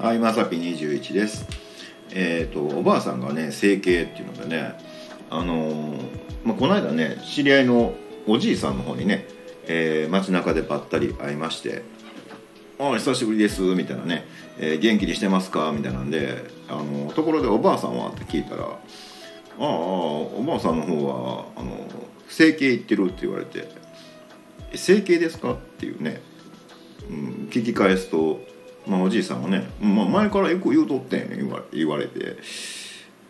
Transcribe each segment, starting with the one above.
はい、まさぴ21です。えっ、と、おばあさんがね、整形っていうのでね、あのーまあ、この間ね、知り合いのおじいさんの方にね、えー街中でばったり会いまして、ああ、久しぶりです、みたいなね、えー元気にしてますか？みたいなんで、あのところでおばあさんは？って聞いたら、ああ、おばあさんの方は、あの整形行ってるって言われて、整形ですか？っていうね、うん、聞き返すと、まあ、おじいさんはね、まあ、前からよく言うとってん言わ言われて。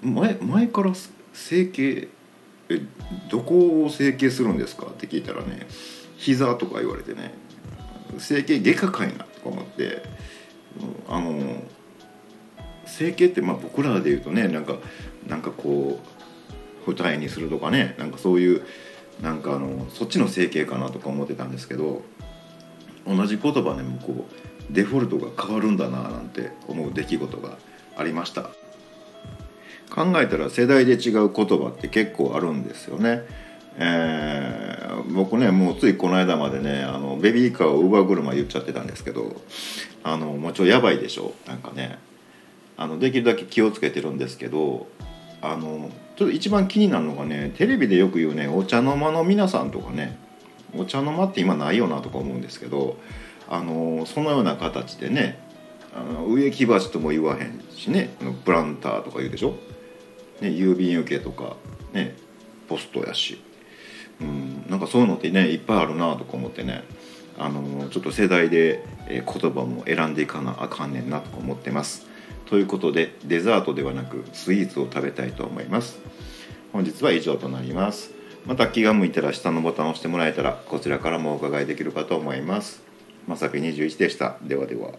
前前から整形えどこを整形するんですかって聞いたらね膝とか言われてね整形外科かいなとか思って、あの整形ってまあ僕らで言うとねなんかなんかこう二重にするとかねなんかそういうなんかあのそっちの整形かなとか思ってたんですけど同じ言葉でもこうデフォルトが変わるんだななんて思う出来事がありました。考えたら世代で違う言葉って結構あるんですよね。えー僕ねもうついこの間までねあのベビーカーを乳母車言っちゃってたんですけどあのもうちょいやばいでしょ？なんかね。あのできるだけ気をつけてるんですけどあのちょっと一番気になるのがねテレビでよく言うねお茶の間の皆さんとかね。お茶の間って今ないよなとか思うんですけどあのそのような形でねあの植木鉢とも言わへんしねプランターとか言うでしょ、ね、郵便受けとかねポストやし、うん、なんかそういうのってねいっぱいあるなとか思ってねあのちょっと世代で、言葉も選んでいかなあかんねんなとか思ってます。ということでデザートではなくスイーツを食べたいと思います。本日は以上となります。また気が向いたら下のボタンを押してもらえたらこちらからもお伺いできるかと思います。まさき21でした。ではでは。